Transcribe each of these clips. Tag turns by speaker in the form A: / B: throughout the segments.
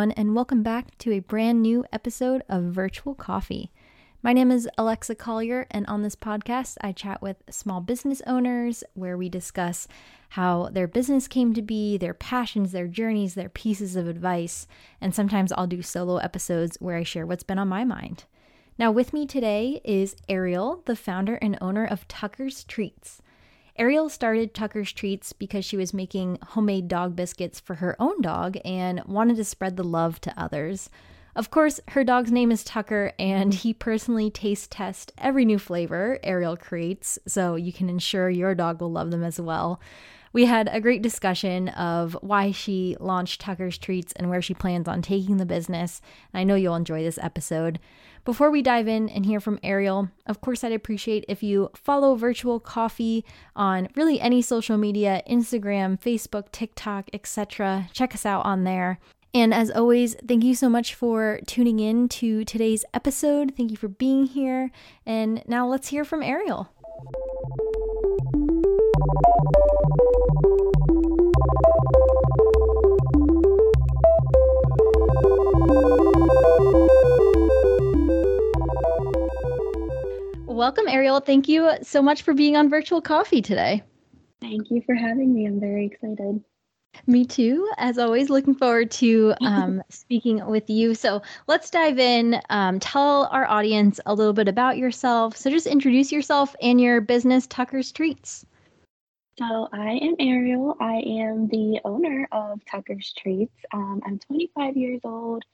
A: everyone, and welcome back to a brand new episode of Virtual Coffee. My name is Alexa Collier, and on this podcast, I chat with small business owners where we discuss how their business came to be, their passions, their journeys, their pieces of advice, and sometimes I'll do solo episodes where I share what's been on my mind. Now, with me today is Ariel, the founder and owner of Tucker's Treats. Ariel started Tucker's Treats because she was making homemade dog biscuits for her own dog and wanted to spread the love to others. Of course, her dog's name is Tucker, and he personally taste tests every new flavor Ariel creates, so you can ensure your dog will love them as well. We had a great discussion of why she launched Tucker's Treats and where she plans on taking the business. I know you'll enjoy this episode. Before we dive in and hear from Ariel, of course, I'd appreciate if you follow Virtual Coffee on really any social media Instagram, Facebook, TikTok, etc. Check us out on there. And as always, thank you so much for tuning in to today's episode. Thank you for being here. And now let's hear from Ariel. Welcome, Ariel. Thank you so much for being on Virtual Coffee today.
B: Thank you for having me. I'm very excited.
A: Me too. As always, looking forward to um, speaking with you. So let's dive in. Um, tell our audience a little bit about yourself. So just introduce yourself and your business, Tucker's Treats.
B: So I am Ariel. I am the owner of Tucker's Treats. Um, I'm 25 years old.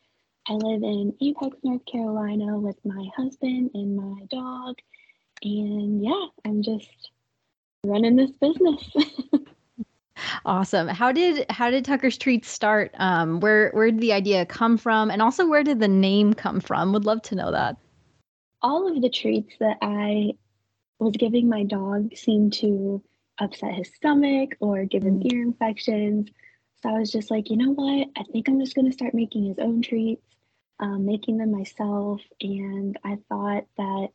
B: I live in Apex, North Carolina with my husband and my dog. And yeah, I'm just running this business.
A: awesome. How did how did Tucker's Treats start? Um, where where did the idea come from, and also where did the name come from? Would love to know that.
B: All of the treats that I was giving my dog seemed to upset his stomach or give him mm. ear infections. So I was just like, you know what? I think I'm just going to start making his own treats, um, making them myself. And I thought that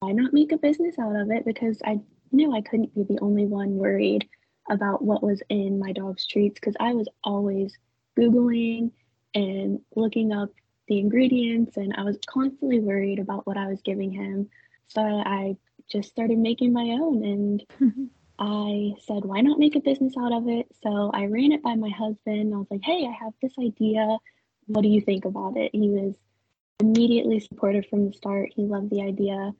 B: why not make a business out of it? Because I knew I couldn't be the only one worried about what was in my dog's treats because I was always Googling and looking up the ingredients and I was constantly worried about what I was giving him. So I just started making my own and I said, why not make a business out of it? So I ran it by my husband. I was like, hey, I have this idea. What do you think about it? He was immediately supportive from the start. He loved the idea.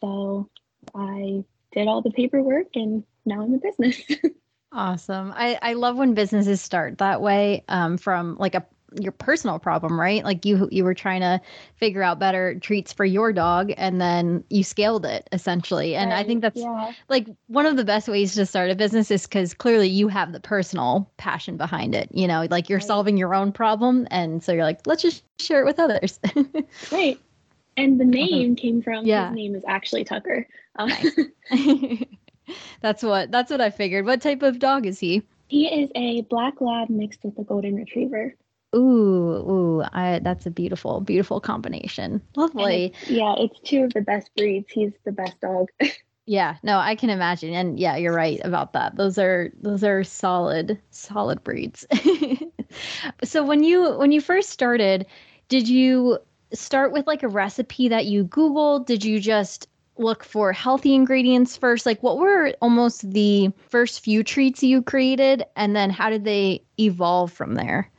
B: So I did all the paperwork and now I'm in business.
A: awesome. I, I love when businesses start that way um, from like a your personal problem, right? Like you you were trying to figure out better treats for your dog and then you scaled it essentially. And right. I think that's yeah. like one of the best ways to start a business is cuz clearly you have the personal passion behind it. You know, like you're right. solving your own problem and so you're like, let's just share it with others.
B: right. And the name came from yeah. his name is actually Tucker. Um, nice.
A: that's what that's what I figured. What type of dog is he?
B: He is a black lab mixed with a golden retriever.
A: Ooh, ooh, I, that's a beautiful, beautiful combination. Lovely.
B: It's, yeah, it's two of the best breeds. He's the best dog.
A: yeah, no, I can imagine. And yeah, you're right about that. Those are those are solid, solid breeds. so when you when you first started, did you start with like a recipe that you Googled? Did you just look for healthy ingredients first? Like, what were almost the first few treats you created? And then how did they evolve from there?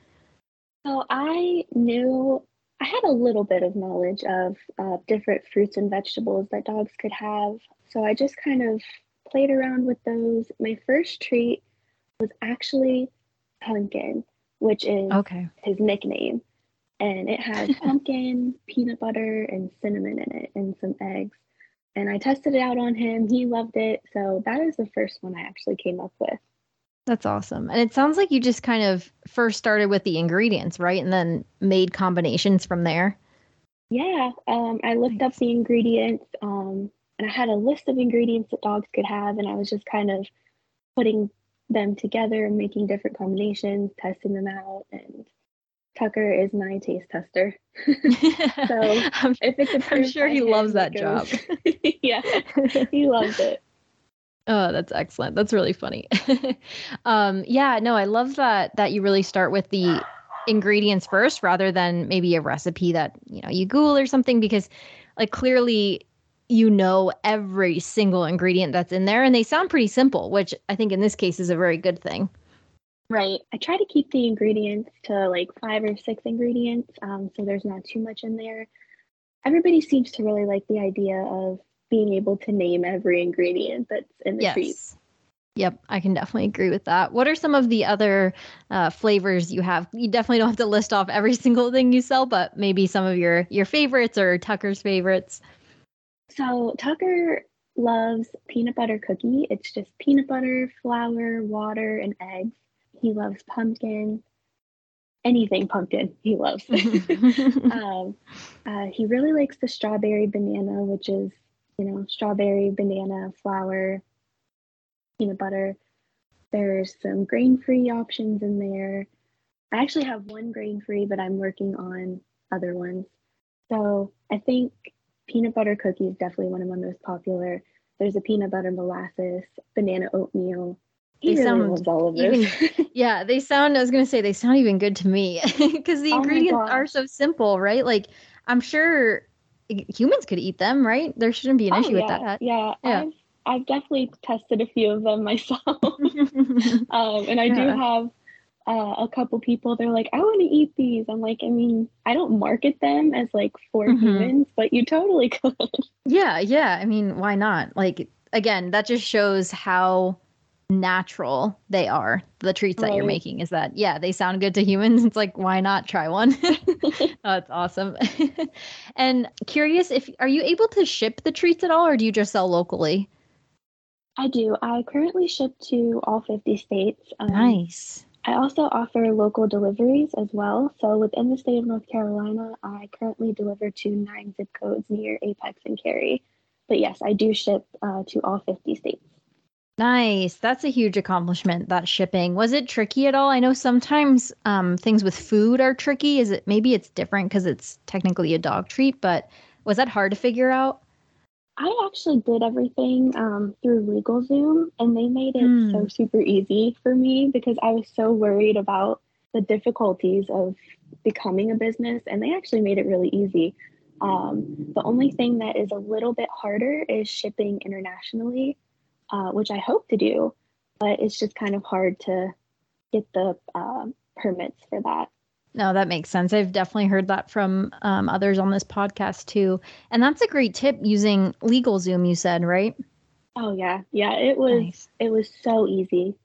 B: So, I knew I had a little bit of knowledge of uh, different fruits and vegetables that dogs could have. So, I just kind of played around with those. My first treat was actually pumpkin, which is okay. his nickname and it has pumpkin, peanut butter, and cinnamon in it, and some eggs. And I tested it out on him. He loved it. So that is the first one I actually came up with.
A: That's awesome. And it sounds like you just kind of first started with the ingredients, right? And then made combinations from there.
B: Yeah. Um, I looked nice. up the ingredients um, and I had a list of ingredients that dogs could have. And I was just kind of putting them together and making different combinations, testing them out. And Tucker is my taste tester. so
A: I'm, if it's I'm sure he loves that job.
B: yeah, he loves it.
A: Oh, that's excellent. That's really funny. um, yeah, no, I love that that you really start with the ingredients first rather than maybe a recipe that, you know, you Google or something because like clearly you know every single ingredient that's in there and they sound pretty simple, which I think in this case is a very good thing.
B: Right. I try to keep the ingredients to like five or six ingredients, um, so there's not too much in there. Everybody seems to really like the idea of being able to name every ingredient that's in the treats. yes. treat.
A: Yep, I can definitely agree with that. What are some of the other uh, flavors you have? You definitely don't have to list off every single thing you sell, but maybe some of your your favorites or Tucker's favorites.
B: So Tucker loves peanut butter cookie. It's just peanut butter, flour, water, and eggs. He loves pumpkin. Anything pumpkin, he loves. um, uh, he really likes the strawberry banana, which is, you know, strawberry, banana, flour, peanut butter. There's some grain free options in there. I actually have one grain free, but I'm working on other ones. So I think peanut butter cookie is definitely one of my most popular. There's a peanut butter molasses, banana oatmeal. He they really sound all of this.
A: Even, yeah, they sound. I was gonna say they sound even good to me because the oh ingredients are so simple, right? Like I'm sure humans could eat them, right? There shouldn't be an oh, issue
B: yeah.
A: with that.
B: Yeah, yeah. I've, I've definitely tested a few of them myself, um, and I yeah. do have uh, a couple people they're like i want to eat these i'm like i mean i don't market them as like for mm-hmm. humans but you totally could
A: yeah yeah i mean why not like again that just shows how natural they are the treats right. that you're making is that yeah they sound good to humans it's like why not try one that's awesome and curious if are you able to ship the treats at all or do you just sell locally
B: i do i currently ship to all 50 states
A: um, nice
B: I also offer local deliveries as well. So within the state of North Carolina, I currently deliver to nine zip codes near Apex and Cary. But yes, I do ship uh, to all 50 states.
A: Nice. That's a huge accomplishment, that shipping. Was it tricky at all? I know sometimes um, things with food are tricky. Is it maybe it's different because it's technically a dog treat, but was that hard to figure out?
B: I actually did everything um, through LegalZoom, and they made it mm. so super easy for me because I was so worried about the difficulties of becoming a business, and they actually made it really easy. Um, the only thing that is a little bit harder is shipping internationally, uh, which I hope to do, but it's just kind of hard to get the uh, permits for that.
A: No, that makes sense. I've definitely heard that from um, others on this podcast too. And that's a great tip using LegalZoom, you said, right?
B: Oh yeah. Yeah, it was nice. it was so easy.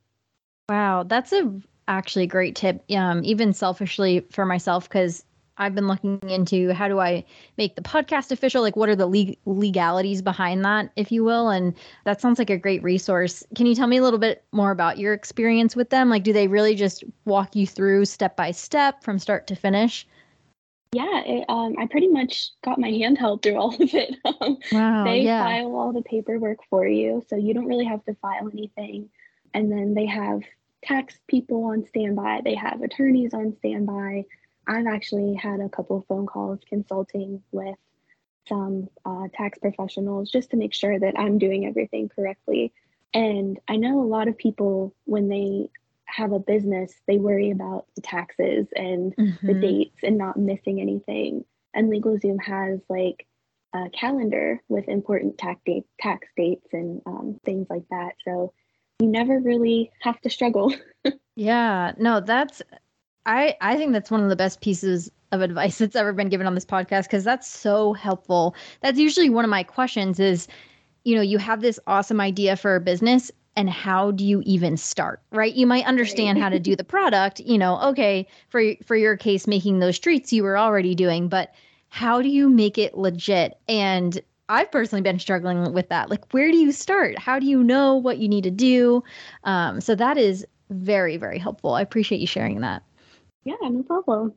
A: Wow, that's a actually great tip. Um, even selfishly for myself, because I've been looking into how do I make the podcast official? Like, what are the leg- legalities behind that, if you will? And that sounds like a great resource. Can you tell me a little bit more about your experience with them? Like, do they really just walk you through step by step from start to finish?
B: Yeah, it, um, I pretty much got my hand held through all of it. Um, wow, they yeah. file all the paperwork for you, so you don't really have to file anything. And then they have tax people on standby, they have attorneys on standby I've actually had a couple of phone calls consulting with some uh, tax professionals just to make sure that I'm doing everything correctly. And I know a lot of people, when they have a business, they worry about the taxes and mm-hmm. the dates and not missing anything. And LegalZoom has like a calendar with important tax, date, tax dates and um, things like that. So you never really have to struggle.
A: yeah, no, that's I I think that's one of the best pieces of advice that's ever been given on this podcast because that's so helpful. That's usually one of my questions is, you know, you have this awesome idea for a business and how do you even start right? You might understand how to do the product you know okay for for your case making those treats you were already doing but how do you make it legit? And i've personally been struggling with that. Like where do you start? How do you know what you need to do? Um, so that is very very helpful. I appreciate you sharing that
B: yeah, no problem.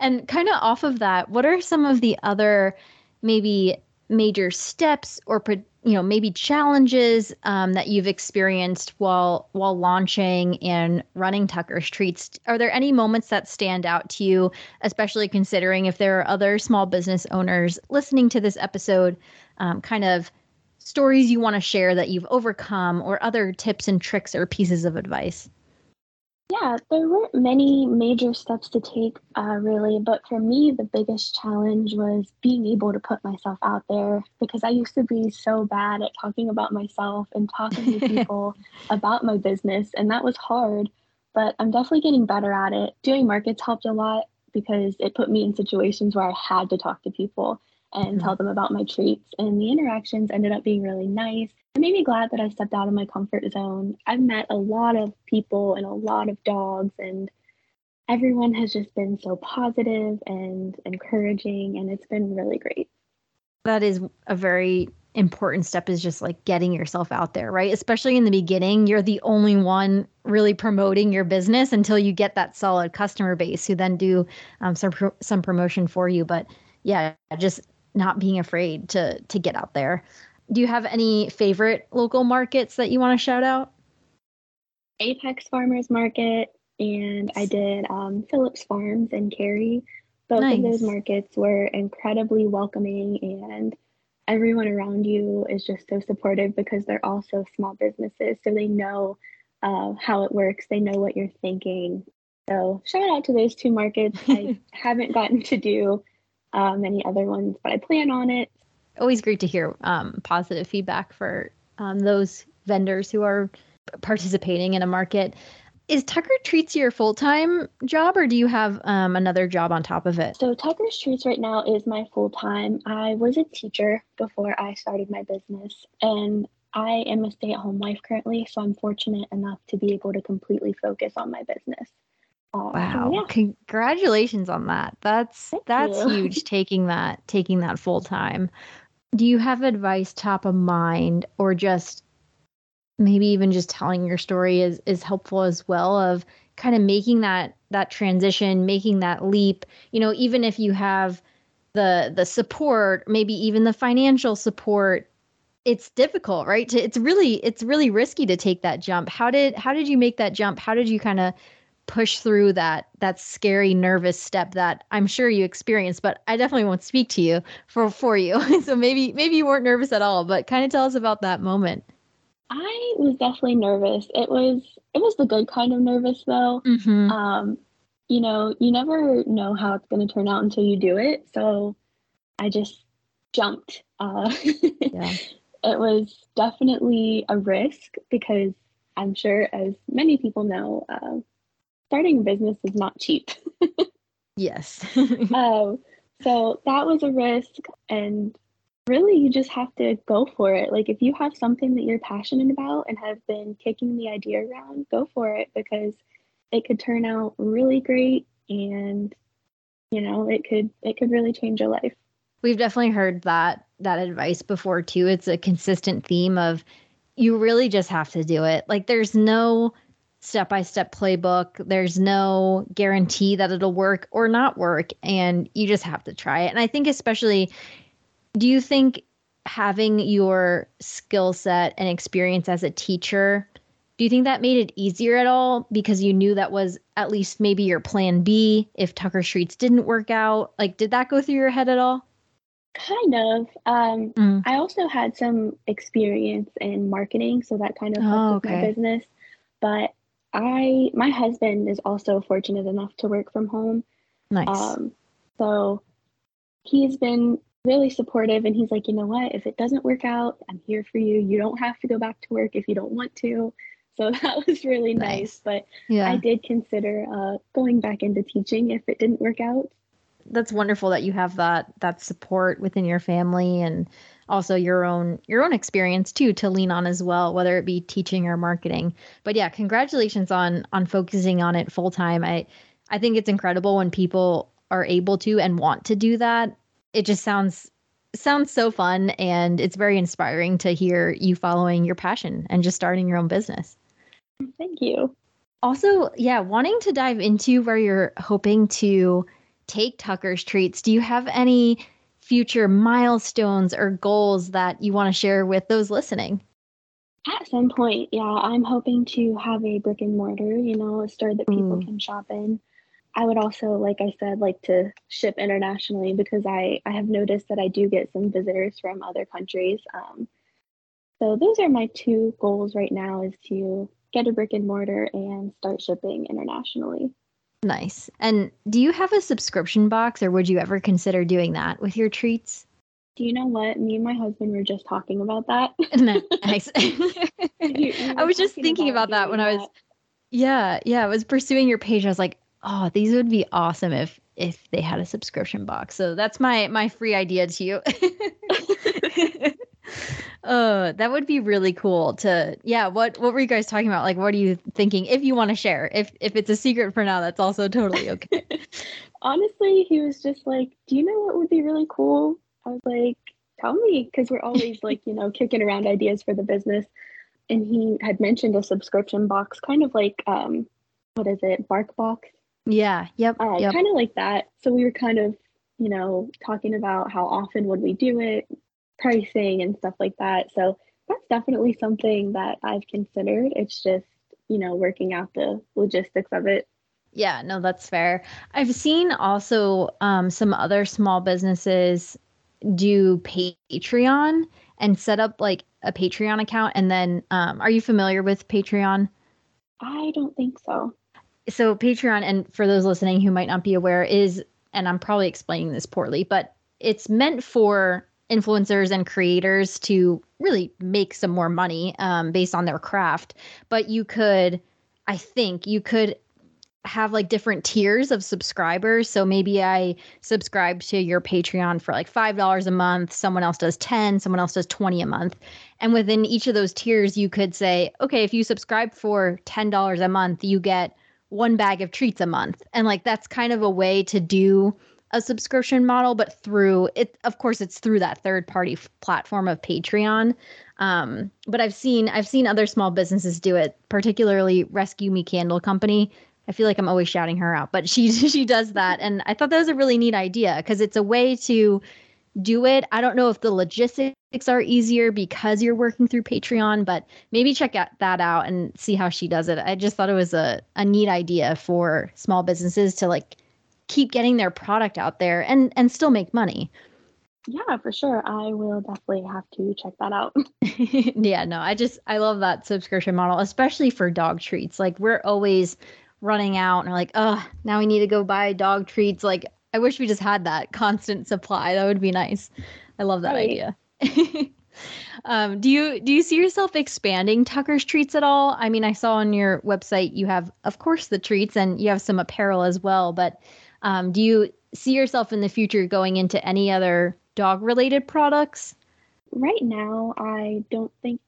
A: And kind of off of that, what are some of the other maybe major steps or you know maybe challenges um, that you've experienced while while launching and running Tucker's Treats? Are there any moments that stand out to you, especially considering if there are other small business owners listening to this episode? Um, kind of stories you want to share that you've overcome, or other tips and tricks or pieces of advice?
B: Yeah, there weren't many major steps to take, uh, really, but for me, the biggest challenge was being able to put myself out there because I used to be so bad at talking about myself and talking to people about my business, and that was hard, but I'm definitely getting better at it. Doing markets helped a lot because it put me in situations where I had to talk to people and mm-hmm. tell them about my treats, and the interactions ended up being really nice it made me glad that I stepped out of my comfort zone. I've met a lot of people and a lot of dogs, and everyone has just been so positive and encouraging, and it's been really great.
A: That is a very important step is just like getting yourself out there, right? Especially in the beginning, you're the only one really promoting your business until you get that solid customer base who then do um, some pro- some promotion for you. But yeah, just not being afraid to to get out there do you have any favorite local markets that you want to shout out?
B: Apex Farmers Market, and I did um, Phillips Farms and Cary. Both nice. of those markets were incredibly welcoming, and everyone around you is just so supportive because they're also small businesses, so they know uh, how it works. They know what you're thinking. So shout out to those two markets. I haven't gotten to do uh, many other ones, but I plan on it
A: always great to hear um, positive feedback for um, those vendors who are participating in a market. Is Tucker Treats your full time job, or do you have um, another job on top of it?
B: So, Tucker's Treats right now is my full time. I was a teacher before I started my business, and I am a stay at home wife currently. So, I'm fortunate enough to be able to completely focus on my business.
A: Uh, wow! Yeah. Congratulations on that. That's Thank that's you. huge. Taking that taking that full time do you have advice top of mind or just maybe even just telling your story is is helpful as well of kind of making that that transition making that leap you know even if you have the the support maybe even the financial support it's difficult right to, it's really it's really risky to take that jump how did how did you make that jump how did you kind of push through that that scary nervous step that I'm sure you experienced but I definitely won't speak to you for for you. So maybe maybe you weren't nervous at all but kind of tell us about that moment.
B: I was definitely nervous. It was it was the good kind of nervous though. Mm-hmm. um you know you never know how it's going to turn out until you do it. So I just jumped uh yeah. it was definitely a risk because I'm sure as many people know uh, starting a business is not cheap.
A: yes.
B: um, so that was a risk. And really, you just have to go for it. Like, if you have something that you're passionate about and have been kicking the idea around, go for it because it could turn out really great and you know it could it could really change your life
A: we've definitely heard that that advice before too it's a consistent theme of you really just have to do it like there's no step by step playbook. There's no guarantee that it'll work or not work. And you just have to try it. And I think, especially, do you think having your skill set and experience as a teacher, do you think that made it easier at all because you knew that was at least maybe your plan B if Tucker's Treats didn't work out? Like, did that go through your head at all?
B: Kind of. Um, mm. I also had some experience in marketing, so that kind of helped oh, okay. with my business. But I my husband is also fortunate enough to work from home.
A: Nice. Um,
B: so he's been really supportive and he's like, you know what, if it doesn't work out, I'm here for you. You don't have to go back to work if you don't want to. So that was really nice. nice. But yeah. I did consider uh, going back into teaching if it didn't work out.
A: That's wonderful that you have that that support within your family and also your own your own experience too to lean on as well whether it be teaching or marketing. But yeah congratulations on on focusing on it full time i i think it's incredible when people are able to and want to do that. It just sounds sounds so fun and it's very inspiring to hear you following your passion and just starting your own business.
B: Thank you.
A: Also yeah wanting to dive into where you're hoping to take tucker's treats do you have any future milestones or goals that you want to share with those listening?
B: At some point, yeah, I'm hoping to have a brick and mortar, you know, a store that people mm. can shop in. I would also, like I said, like to ship internationally because I, I have noticed that I do get some visitors from other countries. Um, so those are my two goals right now is to get a brick and mortar and start shipping internationally.
A: Nice. And do you have a subscription box or would you ever consider doing that with your treats?
B: Do you know what? Me and my husband were just talking about that.
A: nice. I was just thinking about, about that when that. I was Yeah, yeah, I was pursuing your page. I was like, "Oh, these would be awesome if if they had a subscription box." So that's my my free idea to you. Uh, that would be really cool to yeah, what what were you guys talking about? Like what are you thinking if you want to share? If if it's a secret for now, that's also totally okay.
B: Honestly, he was just like, "Do you know what would be really cool?" I was like, "Tell me," because we're always like, you know, kicking around ideas for the business. And he had mentioned a subscription box, kind of like um, what is it, BarkBox?
A: Yeah. Yep.
B: Uh,
A: yep.
B: Kind of like that. So we were kind of, you know, talking about how often would we do it, pricing and stuff like that. So that's definitely something that I've considered. It's just, you know, working out the logistics of it.
A: Yeah, no, that's fair. I've seen also um, some other small businesses do Patreon and set up like a Patreon account. And then, um, are you familiar with Patreon?
B: I don't think so.
A: So, Patreon, and for those listening who might not be aware, is, and I'm probably explaining this poorly, but it's meant for influencers and creators to really make some more money um, based on their craft. But you could, I think, you could have like different tiers of subscribers. So maybe I subscribe to your Patreon for like $5 a month, someone else does 10, someone else does 20 a month. And within each of those tiers you could say, okay, if you subscribe for $10 a month, you get one bag of treats a month. And like that's kind of a way to do a subscription model, but through it, of course, it's through that third party f- platform of Patreon. Um, but I've seen I've seen other small businesses do it, particularly Rescue Me Candle Company. I feel like I'm always shouting her out, but she she does that, and I thought that was a really neat idea because it's a way to do it. I don't know if the logistics are easier because you're working through Patreon, but maybe check out, that out and see how she does it. I just thought it was a, a neat idea for small businesses to like keep getting their product out there and and still make money.
B: Yeah, for sure. I will definitely have to check that out.
A: yeah, no, I just I love that subscription model, especially for dog treats. Like we're always running out and we're like, oh, now we need to go buy dog treats. Like I wish we just had that constant supply. That would be nice. I love that right. idea. um, do you do you see yourself expanding Tucker's treats at all? I mean, I saw on your website you have, of course, the treats and you have some apparel as well, but um, do you see yourself in the future going into any other dog related products?
B: Right now, I don't think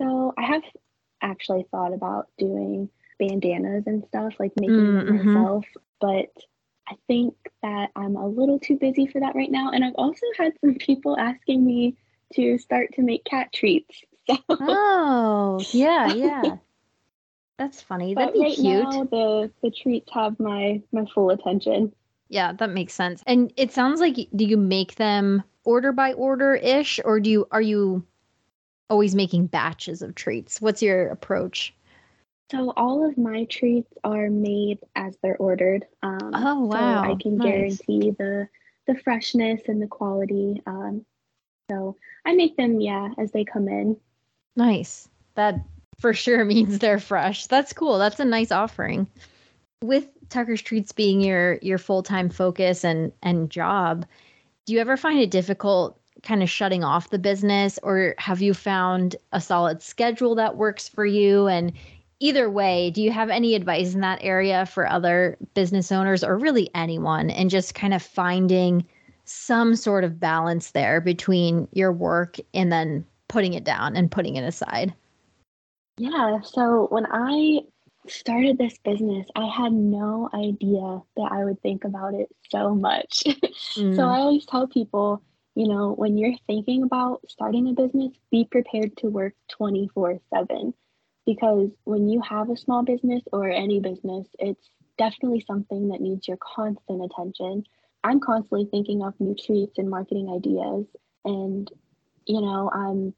B: so. I have actually thought about doing bandanas and stuff, like making mm, them mm-hmm. myself, but I think that I'm a little too busy for that right now. And I've also had some people asking me to start to make cat treats. So.
A: Oh, yeah, yeah. That's funny. That'd but be
B: right
A: cute.
B: Now, the the treats have my my full attention.
A: Yeah, that makes sense. And it sounds like do you make them order by order ish, or do you are you always making batches of treats? What's your approach?
B: So all of my treats are made as they're ordered.
A: Um, oh wow!
B: So I can nice. guarantee the the freshness and the quality. Um, so I make them, yeah, as they come in.
A: Nice. That for sure means they're fresh. That's cool. That's a nice offering. With Tucker's Treats being your your full-time focus and and job, do you ever find it difficult kind of shutting off the business or have you found a solid schedule that works for you and either way, do you have any advice in that area for other business owners or really anyone and just kind of finding some sort of balance there between your work and then putting it down and putting it aside?
B: Yeah. So when I started this business, I had no idea that I would think about it so much. mm. So I always tell people, you know, when you're thinking about starting a business, be prepared to work 24 7. Because when you have a small business or any business, it's definitely something that needs your constant attention. I'm constantly thinking of new treats and marketing ideas. And, you know, I'm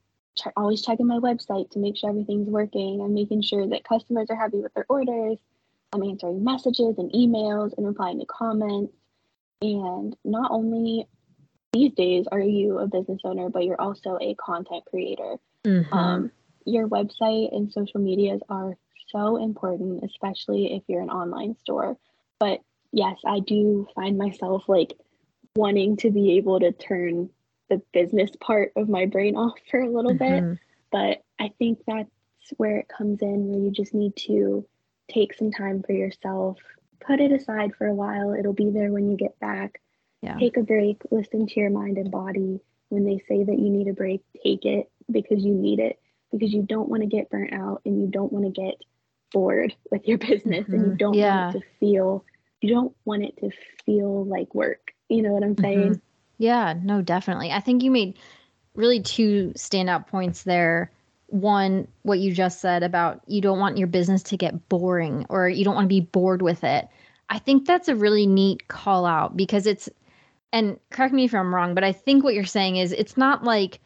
B: always checking my website to make sure everything's working. I'm making sure that customers are happy with their orders. I'm answering messages and emails and replying to comments. And not only these days are you a business owner, but you're also a content creator. Mm-hmm. Um, your website and social medias are so important, especially if you're an online store. But yes, I do find myself like wanting to be able to turn the business part of my brain off for a little mm-hmm. bit. But I think that's where it comes in, where you just need to take some time for yourself, put it aside for a while. It'll be there when you get back. Yeah. Take a break, listen to your mind and body. When they say that you need a break, take it because you need it, because you don't want to get burnt out and you don't want to get bored with your business mm-hmm. and you mm-hmm. don't yeah. want it to feel you don't want it to feel like work. You know what I'm saying? Mm-hmm.
A: Yeah, no, definitely. I think you made really two standout points there. One, what you just said about you don't want your business to get boring or you don't want to be bored with it. I think that's a really neat call out because it's, and correct me if I'm wrong, but I think what you're saying is it's not like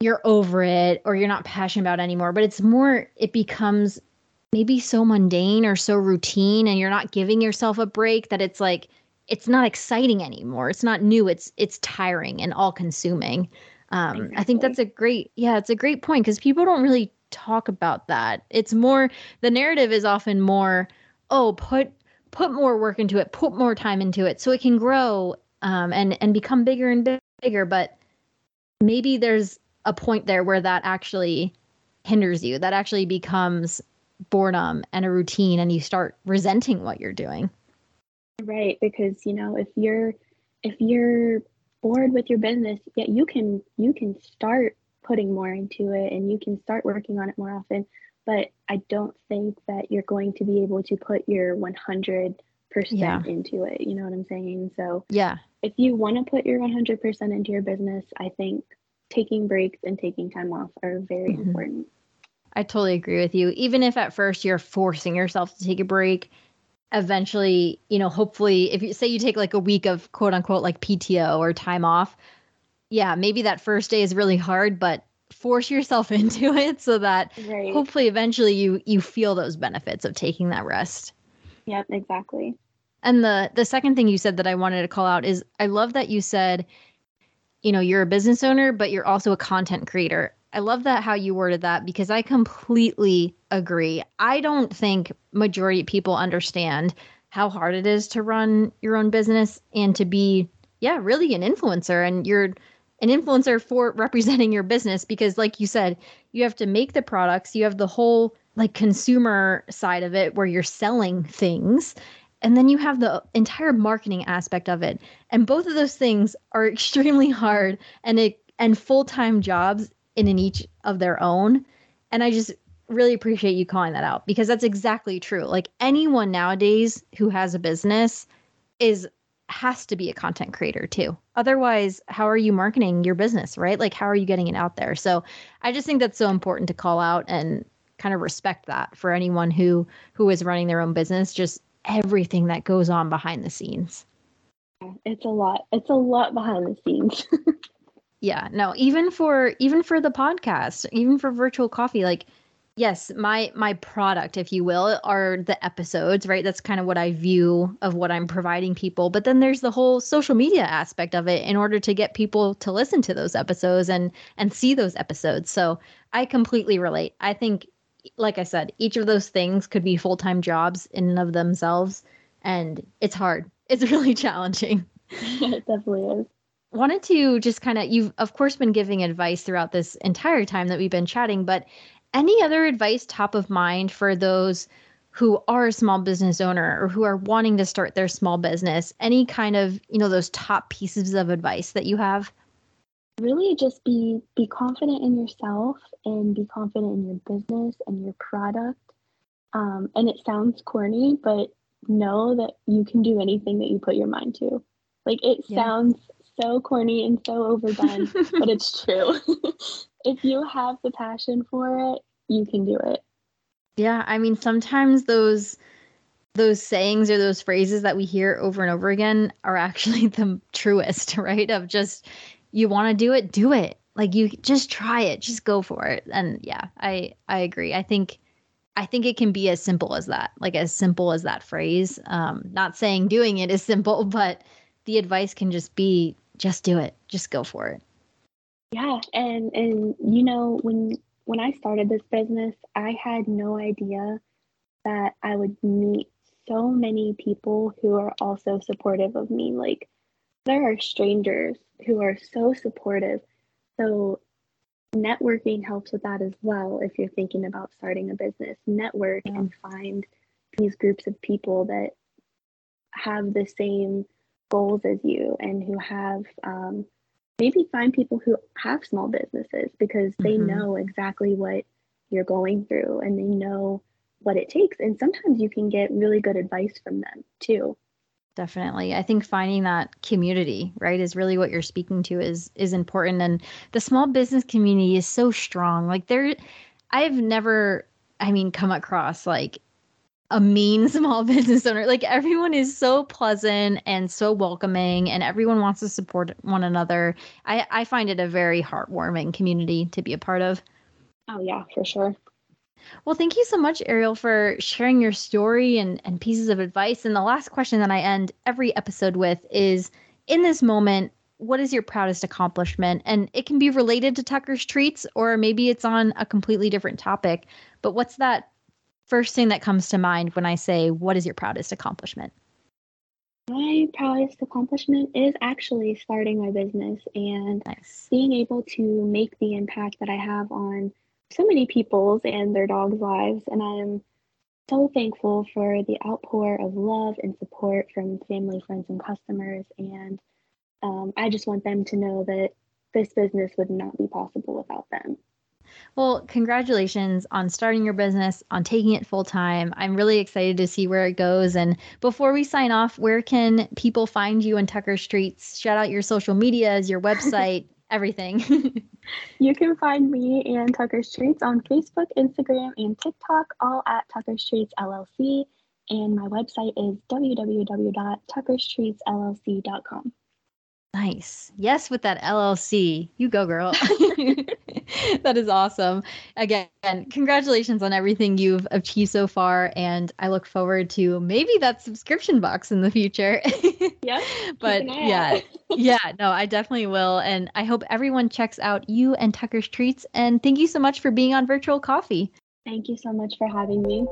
A: you're over it or you're not passionate about anymore, but it's more, it becomes maybe so mundane or so routine and you're not giving yourself a break that it's like, it's not exciting anymore. It's not new. It's it's tiring and all consuming. Um, exactly. I think that's a great yeah, it's a great point because people don't really talk about that. It's more the narrative is often more oh put put more work into it, put more time into it so it can grow um, and and become bigger and bigger. But maybe there's a point there where that actually hinders you. That actually becomes boredom and a routine, and you start resenting what you're doing.
B: Right, because you know, if you're if you're bored with your business, yeah, you can you can start putting more into it and you can start working on it more often. But I don't think that you're going to be able to put your 100% yeah. into it. You know what I'm saying? So,
A: yeah.
B: If you want to put your 100% into your business, I think taking breaks and taking time off are very mm-hmm. important.
A: I totally agree with you. Even if at first you're forcing yourself to take a break, eventually, you know, hopefully, if you say you take like a week of quote unquote like PTO or time off, yeah, maybe that first day is really hard, but force yourself into it so that right. hopefully eventually you you feel those benefits of taking that rest.
B: Yep, exactly.
A: And the the second thing you said that I wanted to call out is I love that you said, you know, you're a business owner, but you're also a content creator. I love that how you worded that because I completely agree. I don't think majority of people understand how hard it is to run your own business and to be yeah, really an influencer and you're an influencer for representing your business because like you said, you have to make the products, you have the whole like consumer side of it where you're selling things and then you have the entire marketing aspect of it and both of those things are extremely hard and it and full-time jobs in an each of their own. And I just really appreciate you calling that out because that's exactly true. Like anyone nowadays who has a business is has to be a content creator too. Otherwise, how are you marketing your business, right? Like how are you getting it out there? So, I just think that's so important to call out and kind of respect that for anyone who who is running their own business, just everything that goes on behind the scenes.
B: It's a lot. It's a lot behind the scenes.
A: yeah no even for even for the podcast even for virtual coffee like yes my my product if you will are the episodes right? That's kind of what i view of what i'm providing people. But then there's the whole social media aspect of it in order to get people to listen to those episodes and and see those episodes. So i completely relate. I think like i said each of those things could be full-time jobs in and of themselves and it's hard. It's really challenging.
B: It definitely is
A: wanted to just kind of you've of course been giving advice throughout this entire time that we've been chatting but any other advice top of mind for those who are a small business owner or who are wanting to start their small business? Any kind of you know those top pieces of advice that you have?
B: Really just be be confident in yourself and be confident in your business and your product. Um, and it sounds corny but know that you can do anything that you put your mind to. Like it yeah. sounds so corny and so overdone, but it's true. if you have the passion for it, you can do it.
A: Yeah, I mean sometimes those those sayings or those phrases that we hear over and over again are actually the truest, right? Of just you want to do it, do it. Like you just try it, just go for it. And yeah, I I agree. I think I think it can be as simple as that. Like as simple as that phrase. Um not saying doing it is simple, but the advice can just be just do it. Just go for it.
B: Yeah, and and you know when when I started this business, I had no idea that I would meet so many people who are also supportive of me. Like, there are strangers who are so supportive. So, networking helps with that as well if you're thinking about starting a business. Network yeah. and find these groups of people that have the same goals as you and who have um, maybe find people who have small businesses because they mm-hmm. know exactly what you're going through and they know what it takes. And sometimes you can get really good advice from them too.
A: Definitely. I think finding that community, right, is really what you're speaking to is is important and the small business community is so strong. Like there I've never I mean come across like a mean small business owner. Like everyone is so pleasant and so welcoming and everyone wants to support one another. I I find it a very heartwarming community to be a part of.
B: Oh yeah, for sure.
A: Well, thank you so much, Ariel, for sharing your story and, and pieces of advice. And the last question that I end every episode with is in this moment, what is your proudest accomplishment? And it can be related to Tucker's Treats, or maybe it's on a completely different topic. But what's that first thing that comes to mind when I say, what is your proudest accomplishment?
B: My proudest accomplishment is actually starting my business and nice. being able to make the impact that I have on so many people's and their dogs' lives, and I'm so thankful for the outpour of love and support from family, friends, and customers. And um, I just want them to know that this business would not be possible without them.
A: Well, congratulations on starting your business, on taking it full time. I'm really excited to see where it goes. And before we sign off, where can people find you in Tucker's Treats? Shout out your social medias, your website, everything.
B: you can find me and Tucker's Treats on Facebook, Instagram, and TikTok, all at Tucker's Treats LLC. And my website is www.tuckerstreetsllc.com.
A: Nice. Yes, with that LLC. You go, girl. that is awesome. Again, congratulations on everything you've achieved so far. And I look forward to maybe that subscription box in the future.
B: yeah.
A: but yeah, yeah, no, I definitely will. And I hope everyone checks out you and Tucker's Treats. And thank you so much for being on Virtual Coffee.
B: Thank you so much for having me.